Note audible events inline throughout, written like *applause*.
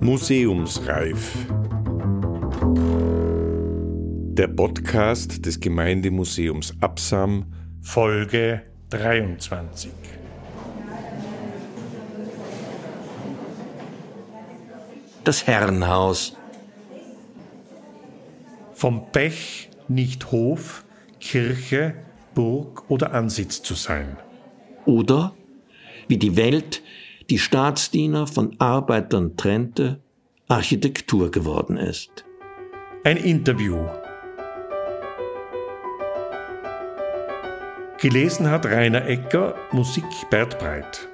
Museumsreif. Der Podcast des Gemeindemuseums Absam, Folge 23. Das Herrenhaus. Vom Pech nicht Hof, Kirche, Burg oder Ansitz zu sein. Oder wie die Welt die Staatsdiener von Arbeitern trennte, Architektur geworden ist. Ein Interview. Gelesen hat Rainer Ecker, Musik Bert Breit.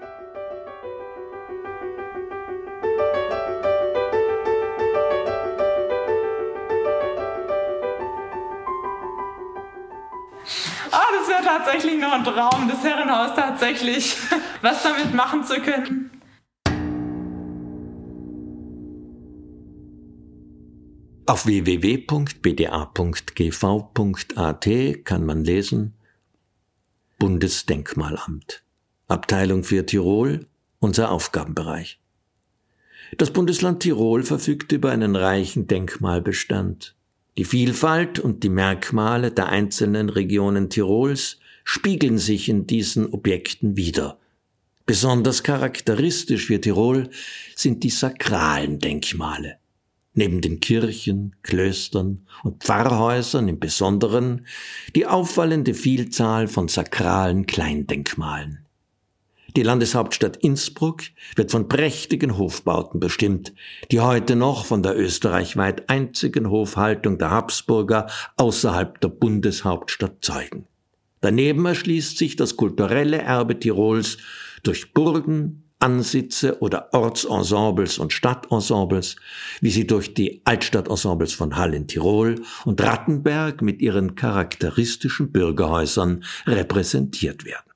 Tatsächlich noch ein Traum, das Herrenhaus tatsächlich *laughs* was damit machen zu können. Auf www.bda.gv.at kann man lesen Bundesdenkmalamt, Abteilung für Tirol, unser Aufgabenbereich. Das Bundesland Tirol verfügt über einen reichen Denkmalbestand. Die Vielfalt und die Merkmale der einzelnen Regionen Tirols spiegeln sich in diesen Objekten wider. Besonders charakteristisch für Tirol sind die sakralen Denkmale. Neben den Kirchen, Klöstern und Pfarrhäusern im Besonderen die auffallende Vielzahl von sakralen Kleindenkmalen. Die Landeshauptstadt Innsbruck wird von prächtigen Hofbauten bestimmt, die heute noch von der österreichweit einzigen Hofhaltung der Habsburger außerhalb der Bundeshauptstadt zeugen. Daneben erschließt sich das kulturelle Erbe Tirols durch Burgen, Ansitze oder Ortsensembles und Stadtensembles, wie sie durch die Altstadtensembles von Hall in Tirol und Rattenberg mit ihren charakteristischen Bürgerhäusern repräsentiert werden.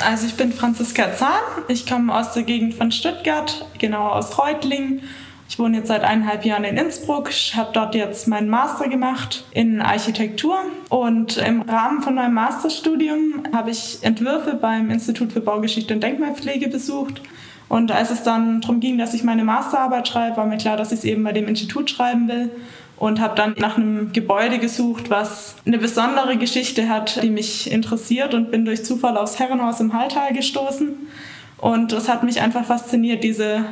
Also ich bin Franziska Zahn, ich komme aus der Gegend von Stuttgart, genau aus Reutlingen ich wohne jetzt seit eineinhalb Jahren in Innsbruck, habe dort jetzt meinen Master gemacht in Architektur und im Rahmen von meinem Masterstudium habe ich Entwürfe beim Institut für Baugeschichte und Denkmalpflege besucht. Und als es dann darum ging, dass ich meine Masterarbeit schreibe, war mir klar, dass ich es eben bei dem Institut schreiben will und habe dann nach einem Gebäude gesucht, was eine besondere Geschichte hat, die mich interessiert und bin durch Zufall aufs Herrenhaus im Halltal gestoßen. Und das hat mich einfach fasziniert, diese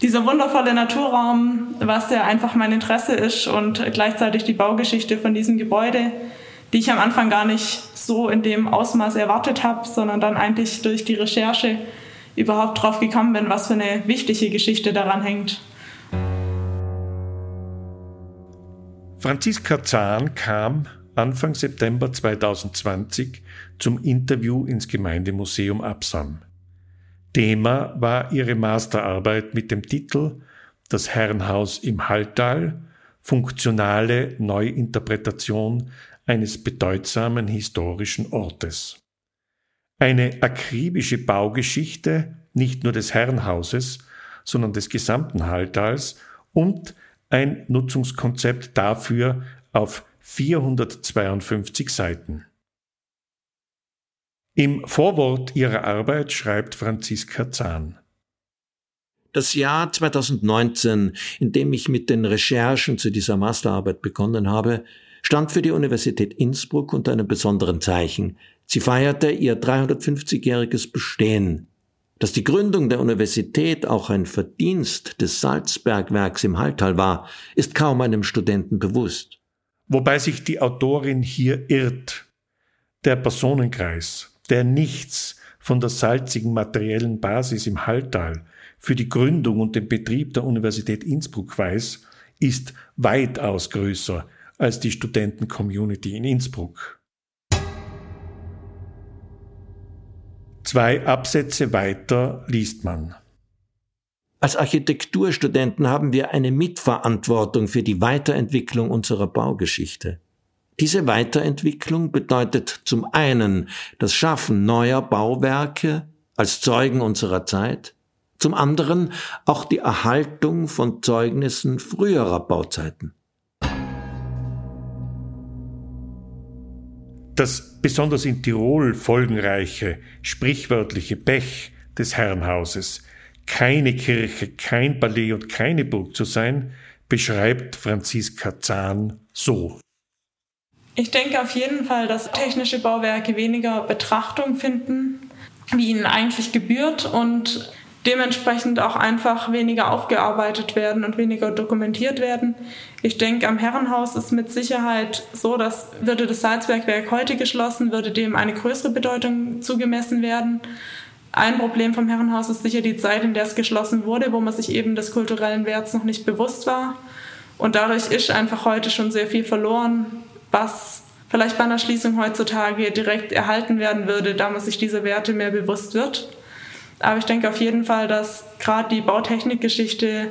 dieser wundervolle Naturraum, was ja einfach mein Interesse ist und gleichzeitig die Baugeschichte von diesem Gebäude, die ich am Anfang gar nicht so in dem Ausmaß erwartet habe, sondern dann eigentlich durch die Recherche überhaupt drauf gekommen bin, was für eine wichtige Geschichte daran hängt. Franziska Zahn kam Anfang September 2020 zum Interview ins Gemeindemuseum Absam. Thema war ihre Masterarbeit mit dem Titel Das Herrenhaus im Halltal, funktionale Neuinterpretation eines bedeutsamen historischen Ortes. Eine akribische Baugeschichte nicht nur des Herrenhauses, sondern des gesamten Halltals und ein Nutzungskonzept dafür auf 452 Seiten. Im Vorwort ihrer Arbeit schreibt Franziska Zahn. Das Jahr 2019, in dem ich mit den Recherchen zu dieser Masterarbeit begonnen habe, stand für die Universität Innsbruck unter einem besonderen Zeichen. Sie feierte ihr 350-jähriges Bestehen. Dass die Gründung der Universität auch ein Verdienst des Salzbergwerks im Halltal war, ist kaum einem Studenten bewusst. Wobei sich die Autorin hier irrt. Der Personenkreis, der nichts von der salzigen materiellen Basis im Halltal für die Gründung und den Betrieb der Universität Innsbruck weiß, ist weitaus größer als die Studenten-Community in Innsbruck. Zwei Absätze weiter liest man. Als Architekturstudenten haben wir eine Mitverantwortung für die Weiterentwicklung unserer Baugeschichte. Diese Weiterentwicklung bedeutet zum einen das Schaffen neuer Bauwerke als Zeugen unserer Zeit, zum anderen auch die Erhaltung von Zeugnissen früherer Bauzeiten. das besonders in Tirol folgenreiche, sprichwörtliche Pech des Herrenhauses, keine Kirche, kein Palais und keine Burg zu sein, beschreibt Franziska Zahn so. Ich denke auf jeden Fall, dass technische Bauwerke weniger Betrachtung finden, wie ihnen eigentlich gebührt und dementsprechend auch einfach weniger aufgearbeitet werden und weniger dokumentiert werden. Ich denke, am Herrenhaus ist mit Sicherheit so, dass würde das Salzbergwerk heute geschlossen, würde dem eine größere Bedeutung zugemessen werden. Ein Problem vom Herrenhaus ist sicher die Zeit, in der es geschlossen wurde, wo man sich eben des kulturellen Werts noch nicht bewusst war. Und dadurch ist einfach heute schon sehr viel verloren, was vielleicht bei einer Schließung heutzutage direkt erhalten werden würde, da man sich diese Werte mehr bewusst wird. Aber ich denke auf jeden Fall, dass gerade die Bautechnikgeschichte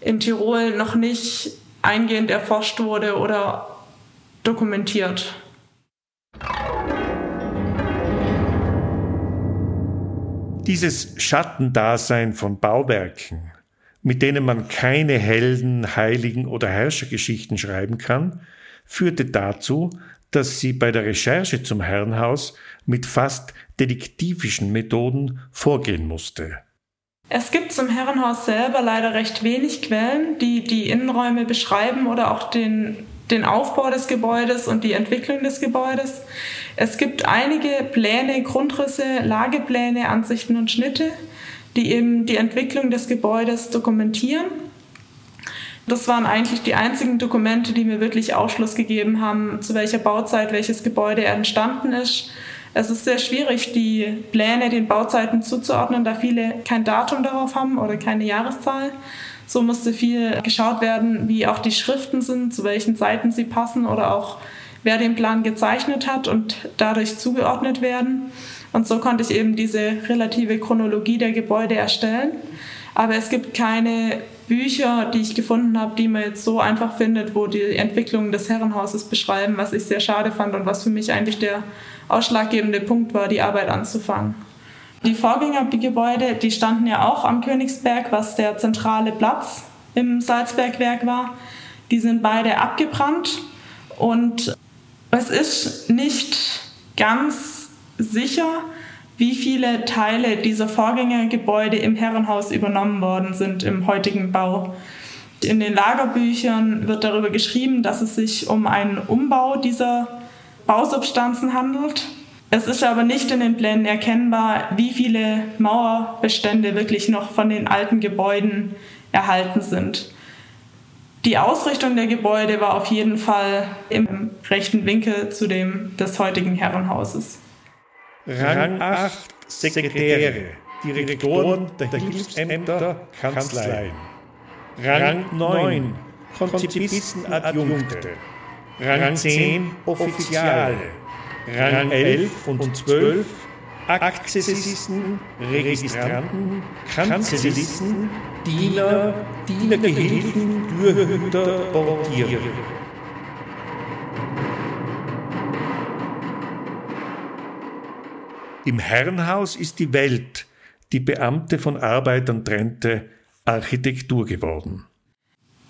in Tirol noch nicht eingehend erforscht wurde oder dokumentiert. Dieses Schattendasein von Bauwerken, mit denen man keine Helden, Heiligen oder Herrschergeschichten schreiben kann, führte dazu, dass sie bei der Recherche zum Herrenhaus mit fast detektivischen Methoden vorgehen musste. Es gibt zum Herrenhaus selber leider recht wenig Quellen, die die Innenräume beschreiben oder auch den, den Aufbau des Gebäudes und die Entwicklung des Gebäudes. Es gibt einige Pläne, Grundrisse, Lagepläne, Ansichten und Schnitte, die eben die Entwicklung des Gebäudes dokumentieren. Das waren eigentlich die einzigen Dokumente, die mir wirklich Aufschluss gegeben haben, zu welcher Bauzeit welches Gebäude entstanden ist es ist sehr schwierig, die Pläne den Bauzeiten zuzuordnen, da viele kein Datum darauf haben oder keine Jahreszahl. So musste viel geschaut werden, wie auch die Schriften sind, zu welchen Seiten sie passen oder auch wer den Plan gezeichnet hat und dadurch zugeordnet werden. Und so konnte ich eben diese relative Chronologie der Gebäude erstellen. Aber es gibt keine Bücher, die ich gefunden habe, die man jetzt so einfach findet, wo die Entwicklung des Herrenhauses beschreiben, was ich sehr schade fand und was für mich eigentlich der ausschlaggebende Punkt war, die Arbeit anzufangen. Die Vorgängergebäude, die standen ja auch am Königsberg, was der zentrale Platz im Salzbergwerk war. Die sind beide abgebrannt und es ist nicht ganz sicher, wie viele Teile dieser Vorgängergebäude im Herrenhaus übernommen worden sind im heutigen Bau. In den Lagerbüchern wird darüber geschrieben, dass es sich um einen Umbau dieser Bausubstanzen handelt. Es ist aber nicht in den Plänen erkennbar, wie viele Mauerbestände wirklich noch von den alten Gebäuden erhalten sind. Die Ausrichtung der Gebäude war auf jeden Fall im rechten Winkel zu dem des heutigen Herrenhauses. Rang 8 Sekretäre, Direktoren der Hilfsämter, Kanzleien. Rang 9 Konzipisten Adjunkte. Rang 10 Offiziale, Rang 11 und 12 Akzessisten, Registranten, Kanzellisten, Diener, Dienergehilfen, Türhüter, Portiere. Im Herrenhaus ist die Welt, die Beamte von Arbeitern trennte, Architektur geworden.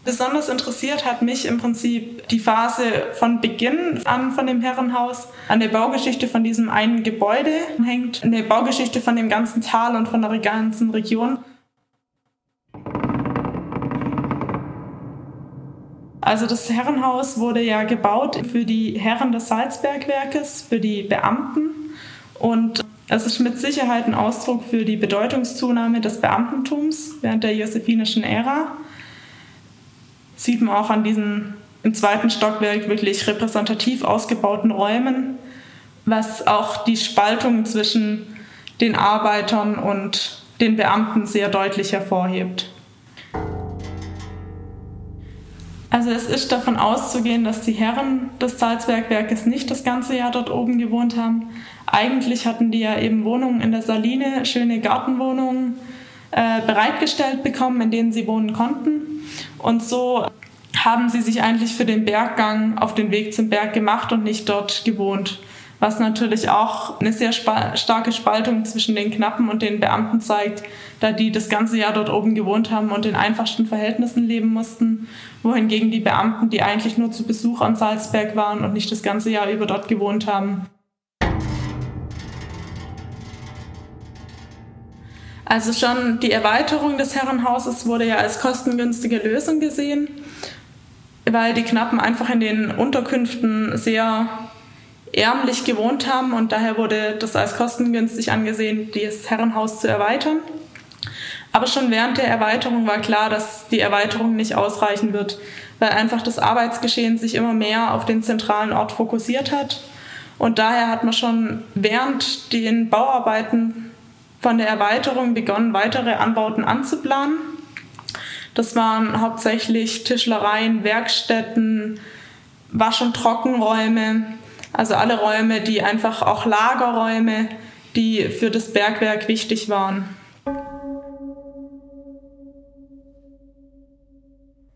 Besonders interessiert hat mich im Prinzip die Phase von Beginn an von dem Herrenhaus. An der Baugeschichte von diesem einen Gebäude hängt eine Baugeschichte von dem ganzen Tal und von der ganzen Region. Also das Herrenhaus wurde ja gebaut für die Herren des Salzbergwerkes, für die Beamten. Und es ist mit Sicherheit ein Ausdruck für die Bedeutungszunahme des Beamtentums während der josephinischen Ära sieht man auch an diesen im zweiten Stockwerk wirklich repräsentativ ausgebauten Räumen, was auch die Spaltung zwischen den Arbeitern und den Beamten sehr deutlich hervorhebt. Also es ist davon auszugehen, dass die Herren des Salzbergwerkes nicht das ganze Jahr dort oben gewohnt haben. Eigentlich hatten die ja eben Wohnungen in der Saline, schöne Gartenwohnungen äh, bereitgestellt bekommen, in denen sie wohnen konnten. Und so haben sie sich eigentlich für den Berggang auf den Weg zum Berg gemacht und nicht dort gewohnt. was natürlich auch eine sehr starke Spaltung zwischen den Knappen und den Beamten zeigt, da die das ganze Jahr dort oben gewohnt haben und in einfachsten Verhältnissen leben mussten, wohingegen die Beamten, die eigentlich nur zu Besuch am Salzberg waren und nicht das ganze Jahr über dort gewohnt haben. Also schon die Erweiterung des Herrenhauses wurde ja als kostengünstige Lösung gesehen, weil die Knappen einfach in den Unterkünften sehr ärmlich gewohnt haben und daher wurde das als kostengünstig angesehen, das Herrenhaus zu erweitern. Aber schon während der Erweiterung war klar, dass die Erweiterung nicht ausreichen wird, weil einfach das Arbeitsgeschehen sich immer mehr auf den zentralen Ort fokussiert hat. Und daher hat man schon während den Bauarbeiten von der Erweiterung begonnen, weitere Anbauten anzuplanen. Das waren hauptsächlich Tischlereien, Werkstätten, Wasch- und Trockenräume, also alle Räume, die einfach auch Lagerräume, die für das Bergwerk wichtig waren.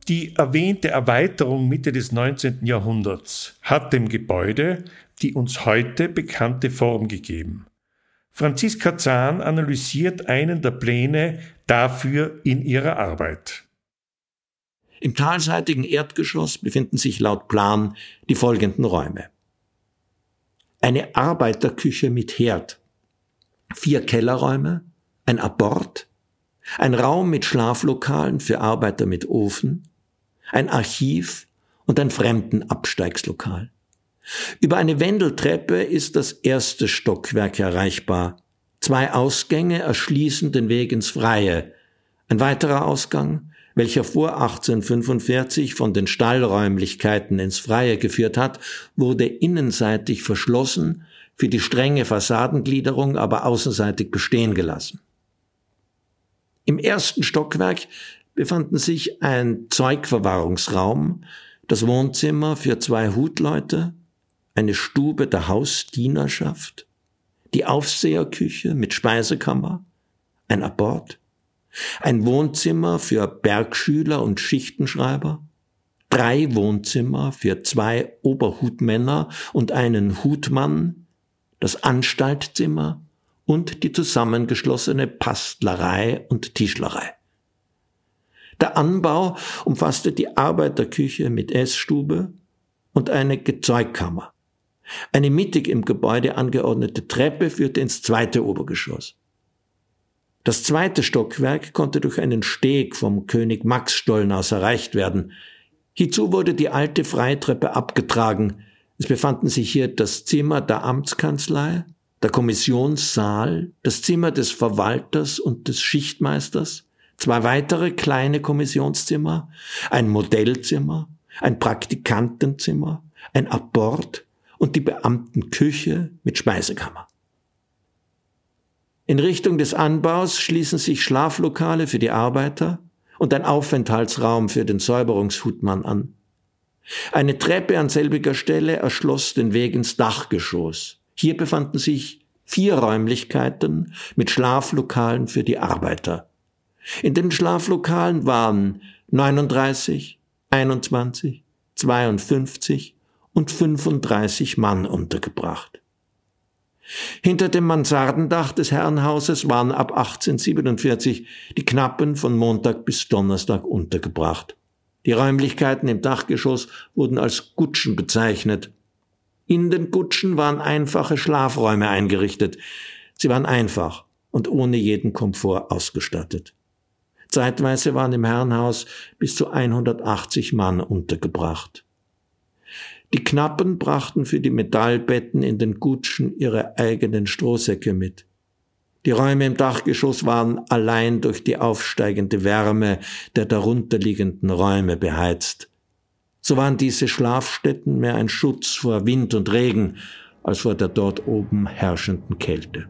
Die erwähnte Erweiterung Mitte des 19. Jahrhunderts hat dem Gebäude die uns heute bekannte Form gegeben. Franziska Zahn analysiert einen der Pläne dafür in ihrer Arbeit. Im talseitigen Erdgeschoss befinden sich laut Plan die folgenden Räume eine Arbeiterküche mit Herd, vier Kellerräume, ein Abort, ein Raum mit Schlaflokalen für Arbeiter mit Ofen, ein Archiv und ein Fremdenabsteigslokal. Über eine Wendeltreppe ist das erste Stockwerk erreichbar. Zwei Ausgänge erschließen den Weg ins Freie. Ein weiterer Ausgang welcher vor 1845 von den Stallräumlichkeiten ins Freie geführt hat, wurde innenseitig verschlossen, für die strenge Fassadengliederung aber außenseitig bestehen gelassen. Im ersten Stockwerk befanden sich ein Zeugverwahrungsraum, das Wohnzimmer für zwei Hutleute, eine Stube der Hausdienerschaft, die Aufseherküche mit Speisekammer, ein Abort, ein Wohnzimmer für Bergschüler und Schichtenschreiber, drei Wohnzimmer für zwei Oberhutmänner und einen Hutmann, das Anstaltzimmer und die zusammengeschlossene Pastlerei und Tischlerei. Der Anbau umfasste die Arbeiterküche mit Essstube und eine Gezeugkammer. Eine mittig im Gebäude angeordnete Treppe führte ins zweite Obergeschoss. Das zweite Stockwerk konnte durch einen Steg vom König Max Stollen aus erreicht werden. Hierzu wurde die alte Freitreppe abgetragen. Es befanden sich hier das Zimmer der Amtskanzlei, der Kommissionssaal, das Zimmer des Verwalters und des Schichtmeisters, zwei weitere kleine Kommissionszimmer, ein Modellzimmer, ein Praktikantenzimmer, ein Abort und die Beamtenküche mit Speisekammer. In Richtung des Anbaus schließen sich Schlaflokale für die Arbeiter und ein Aufenthaltsraum für den Säuberungshutmann an. Eine Treppe an selbiger Stelle erschloss den Weg ins Dachgeschoss. Hier befanden sich vier Räumlichkeiten mit Schlaflokalen für die Arbeiter. In den Schlaflokalen waren 39, 21, 52 und 35 Mann untergebracht. Hinter dem Mansardendach des Herrenhauses waren ab 1847 die Knappen von Montag bis Donnerstag untergebracht. Die Räumlichkeiten im Dachgeschoss wurden als Gutschen bezeichnet. In den Gutschen waren einfache Schlafräume eingerichtet. Sie waren einfach und ohne jeden Komfort ausgestattet. Zeitweise waren im Herrenhaus bis zu 180 Mann untergebracht. Die Knappen brachten für die Metallbetten in den Gutschen ihre eigenen Strohsäcke mit. Die Räume im Dachgeschoss waren allein durch die aufsteigende Wärme der darunterliegenden Räume beheizt. So waren diese Schlafstätten mehr ein Schutz vor Wind und Regen als vor der dort oben herrschenden Kälte.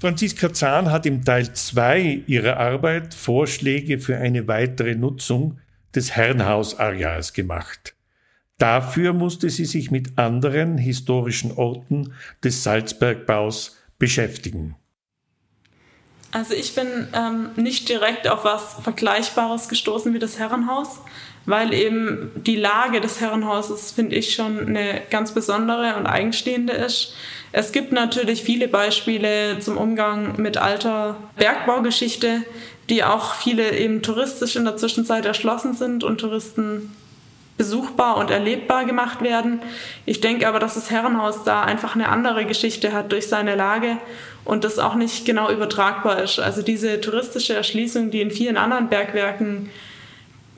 Franziska Zahn hat im Teil 2 ihrer Arbeit Vorschläge für eine weitere Nutzung des Herrenhausareals gemacht. Dafür musste sie sich mit anderen historischen Orten des Salzbergbaus beschäftigen. Also ich bin ähm, nicht direkt auf was Vergleichbares gestoßen wie das Herrenhaus, weil eben die Lage des Herrenhauses, finde ich, schon eine ganz besondere und eigenstehende ist. Es gibt natürlich viele Beispiele zum Umgang mit alter Bergbaugeschichte, die auch viele eben touristisch in der Zwischenzeit erschlossen sind und Touristen besuchbar und erlebbar gemacht werden. Ich denke aber, dass das Herrenhaus da einfach eine andere Geschichte hat durch seine Lage und das auch nicht genau übertragbar ist. Also diese touristische Erschließung, die in vielen anderen Bergwerken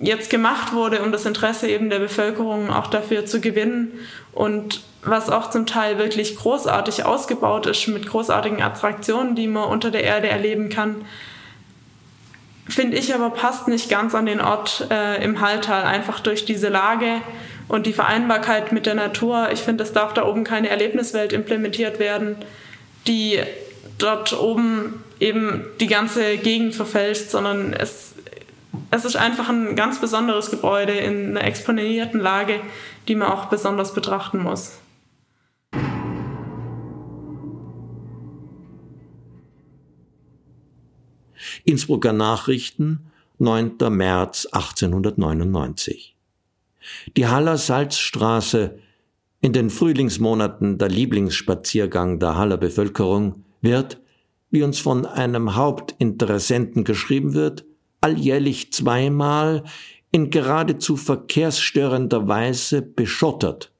jetzt gemacht wurde, um das Interesse eben der Bevölkerung auch dafür zu gewinnen und was auch zum Teil wirklich großartig ausgebaut ist mit großartigen Attraktionen, die man unter der Erde erleben kann, finde ich aber passt nicht ganz an den Ort äh, im Halltal, einfach durch diese Lage und die Vereinbarkeit mit der Natur. Ich finde, es darf da oben keine Erlebniswelt implementiert werden, die dort oben eben die ganze Gegend verfälscht, sondern es, es ist einfach ein ganz besonderes Gebäude in einer exponierten Lage, die man auch besonders betrachten muss. Innsbrucker Nachrichten, 9. März 1899. Die Haller Salzstraße, in den Frühlingsmonaten der Lieblingsspaziergang der Haller Bevölkerung, wird, wie uns von einem Hauptinteressenten geschrieben wird, alljährlich zweimal in geradezu verkehrsstörender Weise beschottert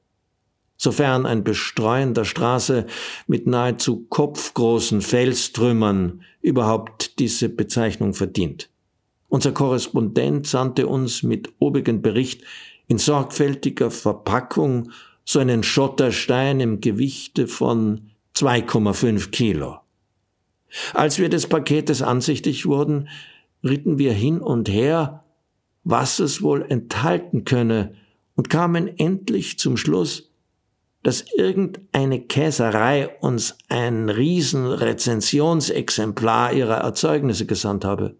sofern ein Bestreuen der Straße mit nahezu kopfgroßen Felstrümmern überhaupt diese Bezeichnung verdient. Unser Korrespondent sandte uns mit obigen Bericht in sorgfältiger Verpackung so einen Schotterstein im Gewichte von 2,5 Kilo. Als wir des Paketes ansichtig wurden, ritten wir hin und her, was es wohl enthalten könne, und kamen endlich zum Schluss, dass irgendeine Käserei uns ein Riesenrezensionsexemplar ihrer Erzeugnisse gesandt habe.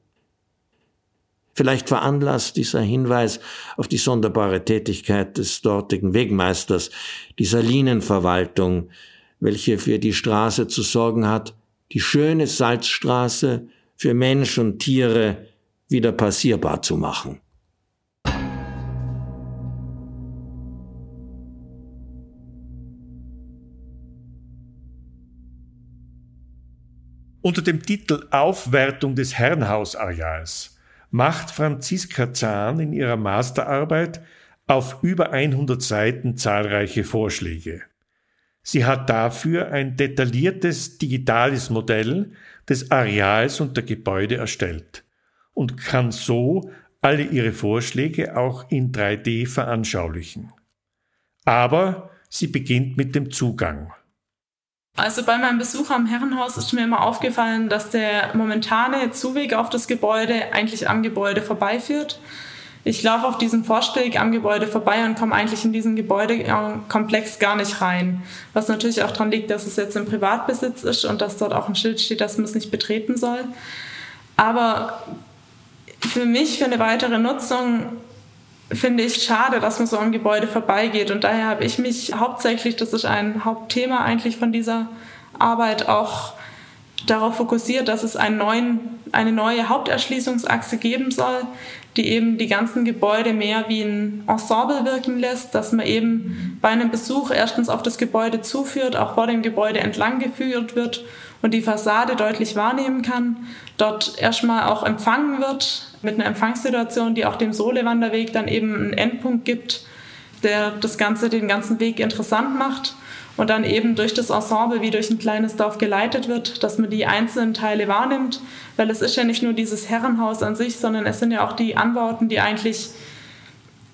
Vielleicht veranlasst dieser Hinweis auf die sonderbare Tätigkeit des dortigen Wegmeisters, dieser Linenverwaltung, welche für die Straße zu sorgen hat, die schöne Salzstraße für Mensch und Tiere wieder passierbar zu machen. Unter dem Titel Aufwertung des Herrenhausareals macht Franziska Zahn in ihrer Masterarbeit auf über 100 Seiten zahlreiche Vorschläge. Sie hat dafür ein detailliertes digitales Modell des Areals und der Gebäude erstellt und kann so alle ihre Vorschläge auch in 3D veranschaulichen. Aber sie beginnt mit dem Zugang. Also bei meinem Besuch am Herrenhaus ist mir immer aufgefallen, dass der momentane Zuweg auf das Gebäude eigentlich am Gebäude vorbeiführt. Ich laufe auf diesem Vorsteg am Gebäude vorbei und komme eigentlich in diesen Gebäudekomplex gar nicht rein. Was natürlich auch daran liegt, dass es jetzt im Privatbesitz ist und dass dort auch ein Schild steht, dass man es nicht betreten soll. Aber für mich, für eine weitere Nutzung, finde ich schade, dass man so am Gebäude vorbeigeht. Und daher habe ich mich hauptsächlich, das ist ein Hauptthema eigentlich von dieser Arbeit, auch darauf fokussiert, dass es neuen, eine neue Haupterschließungsachse geben soll, die eben die ganzen Gebäude mehr wie ein Ensemble wirken lässt, dass man eben bei einem Besuch erstens auf das Gebäude zuführt, auch vor dem Gebäude entlang geführt wird und die Fassade deutlich wahrnehmen kann, dort erstmal auch empfangen wird mit einer Empfangssituation, die auch dem Sohlewanderweg dann eben einen Endpunkt gibt, der das Ganze, den ganzen Weg interessant macht und dann eben durch das Ensemble wie durch ein kleines Dorf geleitet wird, dass man die einzelnen Teile wahrnimmt, weil es ist ja nicht nur dieses Herrenhaus an sich, sondern es sind ja auch die Anbauten, die eigentlich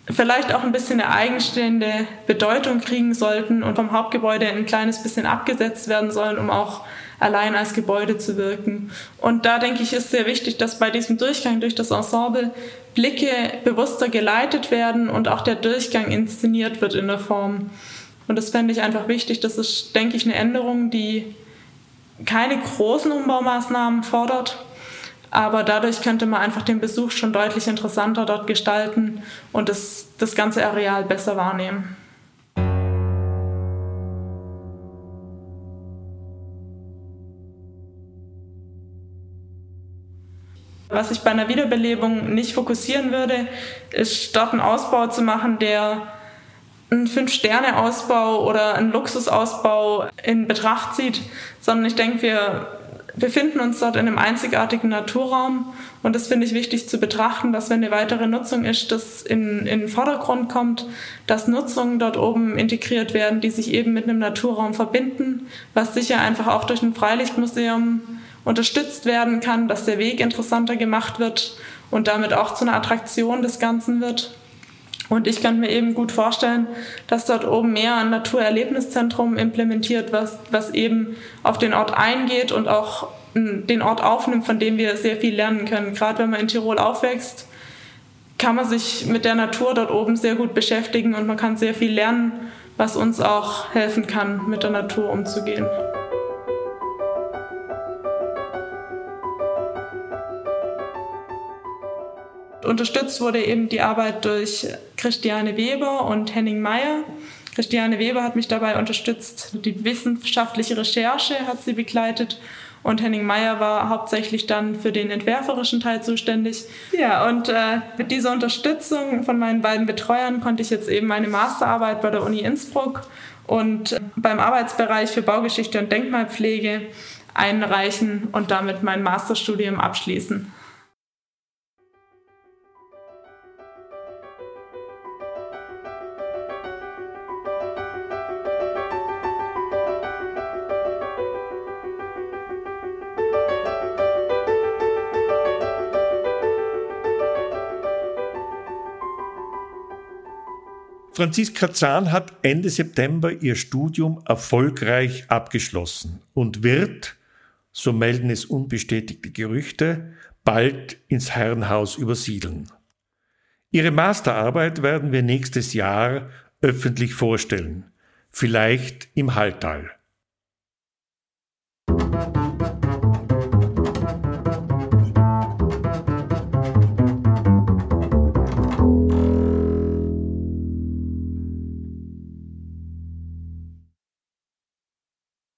vielleicht auch ein bisschen eine eigenständige Bedeutung kriegen sollten und vom Hauptgebäude ein kleines bisschen abgesetzt werden sollen, um auch allein als Gebäude zu wirken. Und da denke ich, ist sehr wichtig, dass bei diesem Durchgang durch das Ensemble Blicke bewusster geleitet werden und auch der Durchgang inszeniert wird in der Form. Und das fände ich einfach wichtig. Das ist, denke ich, eine Änderung, die keine großen Umbaumaßnahmen fordert. Aber dadurch könnte man einfach den Besuch schon deutlich interessanter dort gestalten und das, das ganze Areal besser wahrnehmen. Was ich bei einer Wiederbelebung nicht fokussieren würde, ist dort einen Ausbau zu machen, der einen Fünf-Sterne-Ausbau oder einen Luxusausbau in Betracht zieht, sondern ich denke, wir befinden uns dort in einem einzigartigen Naturraum und das finde ich wichtig zu betrachten, dass wenn eine weitere Nutzung ist, das in, in den Vordergrund kommt, dass Nutzungen dort oben integriert werden, die sich eben mit einem Naturraum verbinden, was sicher einfach auch durch ein Freilichtmuseum unterstützt werden kann, dass der Weg interessanter gemacht wird und damit auch zu einer Attraktion des Ganzen wird. Und ich kann mir eben gut vorstellen, dass dort oben mehr ein Naturerlebniszentrum implementiert, was, was eben auf den Ort eingeht und auch den Ort aufnimmt, von dem wir sehr viel lernen können. Gerade wenn man in Tirol aufwächst, kann man sich mit der Natur dort oben sehr gut beschäftigen und man kann sehr viel lernen, was uns auch helfen kann, mit der Natur umzugehen. Unterstützt wurde eben die Arbeit durch Christiane Weber und Henning Meyer. Christiane Weber hat mich dabei unterstützt. Die wissenschaftliche Recherche hat sie begleitet und Henning Meyer war hauptsächlich dann für den entwerferischen Teil zuständig. Ja, und äh, mit dieser Unterstützung von meinen beiden Betreuern konnte ich jetzt eben meine Masterarbeit bei der Uni Innsbruck und äh, beim Arbeitsbereich für Baugeschichte und Denkmalpflege einreichen und damit mein Masterstudium abschließen. Franziska Zahn hat Ende September ihr Studium erfolgreich abgeschlossen und wird, so melden es unbestätigte Gerüchte, bald ins Herrenhaus übersiedeln. Ihre Masterarbeit werden wir nächstes Jahr öffentlich vorstellen, vielleicht im Halltal.